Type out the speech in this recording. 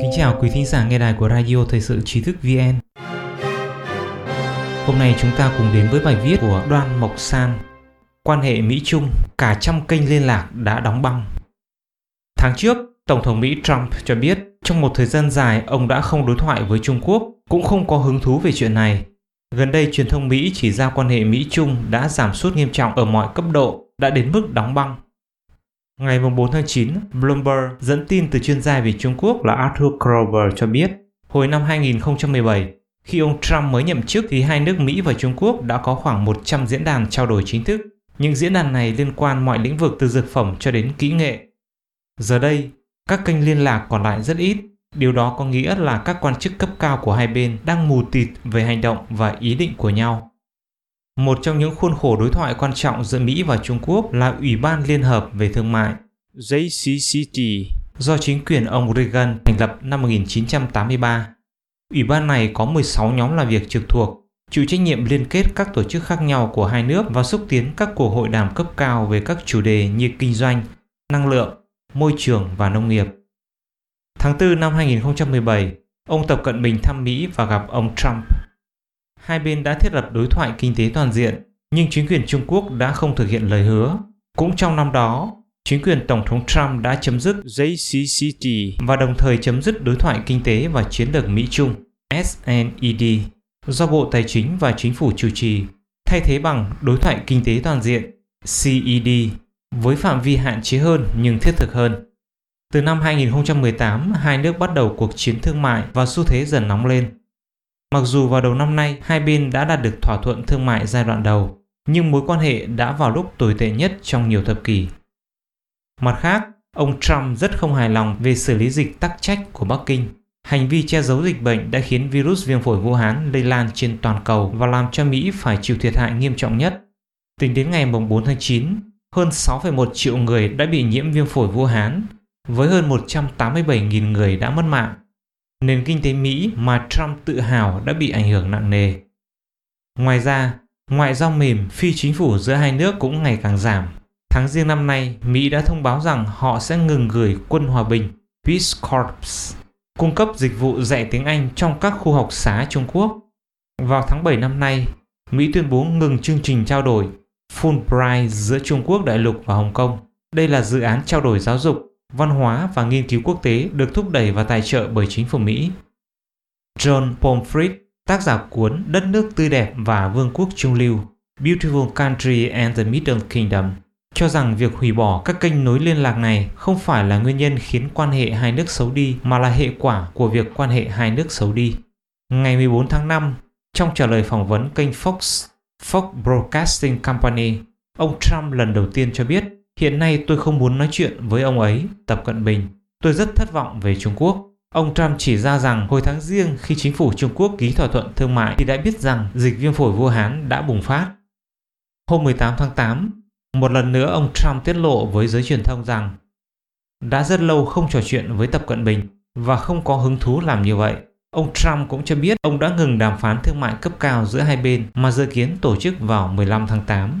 Kính chào quý thính giả nghe đài của Radio Thời sự Trí thức VN. Hôm nay chúng ta cùng đến với bài viết của Đoan Mộc San Quan hệ Mỹ-Trung, cả trăm kênh liên lạc đã đóng băng. Tháng trước, Tổng thống Mỹ Trump cho biết trong một thời gian dài ông đã không đối thoại với Trung Quốc, cũng không có hứng thú về chuyện này. Gần đây, truyền thông Mỹ chỉ ra quan hệ Mỹ-Trung đã giảm sút nghiêm trọng ở mọi cấp độ, đã đến mức đóng băng. Ngày 4 tháng 9, Bloomberg dẫn tin từ chuyên gia về Trung Quốc là Arthur Krober cho biết, hồi năm 2017, khi ông Trump mới nhậm chức thì hai nước Mỹ và Trung Quốc đã có khoảng 100 diễn đàn trao đổi chính thức. Những diễn đàn này liên quan mọi lĩnh vực từ dược phẩm cho đến kỹ nghệ. Giờ đây, các kênh liên lạc còn lại rất ít. Điều đó có nghĩa là các quan chức cấp cao của hai bên đang mù tịt về hành động và ý định của nhau. Một trong những khuôn khổ đối thoại quan trọng giữa Mỹ và Trung Quốc là Ủy ban Liên hợp về Thương mại JCCT do chính quyền ông Reagan thành lập năm 1983. Ủy ban này có 16 nhóm làm việc trực thuộc, chịu trách nhiệm liên kết các tổ chức khác nhau của hai nước và xúc tiến các cuộc hội đàm cấp cao về các chủ đề như kinh doanh, năng lượng, môi trường và nông nghiệp. Tháng 4 năm 2017, ông Tập Cận Bình thăm Mỹ và gặp ông Trump. Hai bên đã thiết lập đối thoại kinh tế toàn diện, nhưng chính quyền Trung Quốc đã không thực hiện lời hứa. Cũng trong năm đó, chính quyền Tổng thống Trump đã chấm dứt JCCT và đồng thời chấm dứt đối thoại kinh tế và chiến lược Mỹ-Trung SNED do Bộ Tài chính và Chính phủ chủ trì, thay thế bằng đối thoại kinh tế toàn diện CED với phạm vi hạn chế hơn nhưng thiết thực hơn. Từ năm 2018, hai nước bắt đầu cuộc chiến thương mại và xu thế dần nóng lên. Mặc dù vào đầu năm nay hai bên đã đạt được thỏa thuận thương mại giai đoạn đầu, nhưng mối quan hệ đã vào lúc tồi tệ nhất trong nhiều thập kỷ. Mặt khác, ông Trump rất không hài lòng về xử lý dịch tắc trách của Bắc Kinh. Hành vi che giấu dịch bệnh đã khiến virus viêm phổi Vũ Hán lây lan trên toàn cầu và làm cho Mỹ phải chịu thiệt hại nghiêm trọng nhất. Tính đến ngày 4 tháng 9, hơn 6,1 triệu người đã bị nhiễm viêm phổi Vũ Hán, với hơn 187.000 người đã mất mạng. Nền kinh tế Mỹ mà Trump tự hào đã bị ảnh hưởng nặng nề. Ngoài ra, ngoại giao mềm phi chính phủ giữa hai nước cũng ngày càng giảm. Tháng riêng năm nay, Mỹ đã thông báo rằng họ sẽ ngừng gửi quân hòa bình Peace Corps cung cấp dịch vụ dạy tiếng Anh trong các khu học xá Trung Quốc. Vào tháng 7 năm nay, Mỹ tuyên bố ngừng chương trình trao đổi Fulbright giữa Trung Quốc đại lục và Hồng Kông. Đây là dự án trao đổi giáo dục, văn hóa và nghiên cứu quốc tế được thúc đẩy và tài trợ bởi chính phủ Mỹ. John Pomfret, tác giả cuốn Đất nước tươi đẹp và Vương quốc Trung Lưu, Beautiful Country and the Middle Kingdom, cho rằng việc hủy bỏ các kênh nối liên lạc này không phải là nguyên nhân khiến quan hệ hai nước xấu đi mà là hệ quả của việc quan hệ hai nước xấu đi. Ngày 14 tháng 5, trong trả lời phỏng vấn kênh Fox, Fox Broadcasting Company, ông Trump lần đầu tiên cho biết hiện nay tôi không muốn nói chuyện với ông ấy, Tập Cận Bình. Tôi rất thất vọng về Trung Quốc. Ông Trump chỉ ra rằng hồi tháng riêng khi chính phủ Trung Quốc ký thỏa thuận thương mại thì đã biết rằng dịch viêm phổi Vũ Hán đã bùng phát. Hôm 18 tháng 8, một lần nữa ông Trump tiết lộ với giới truyền thông rằng đã rất lâu không trò chuyện với Tập Cận Bình và không có hứng thú làm như vậy. Ông Trump cũng cho biết ông đã ngừng đàm phán thương mại cấp cao giữa hai bên mà dự kiến tổ chức vào 15 tháng 8.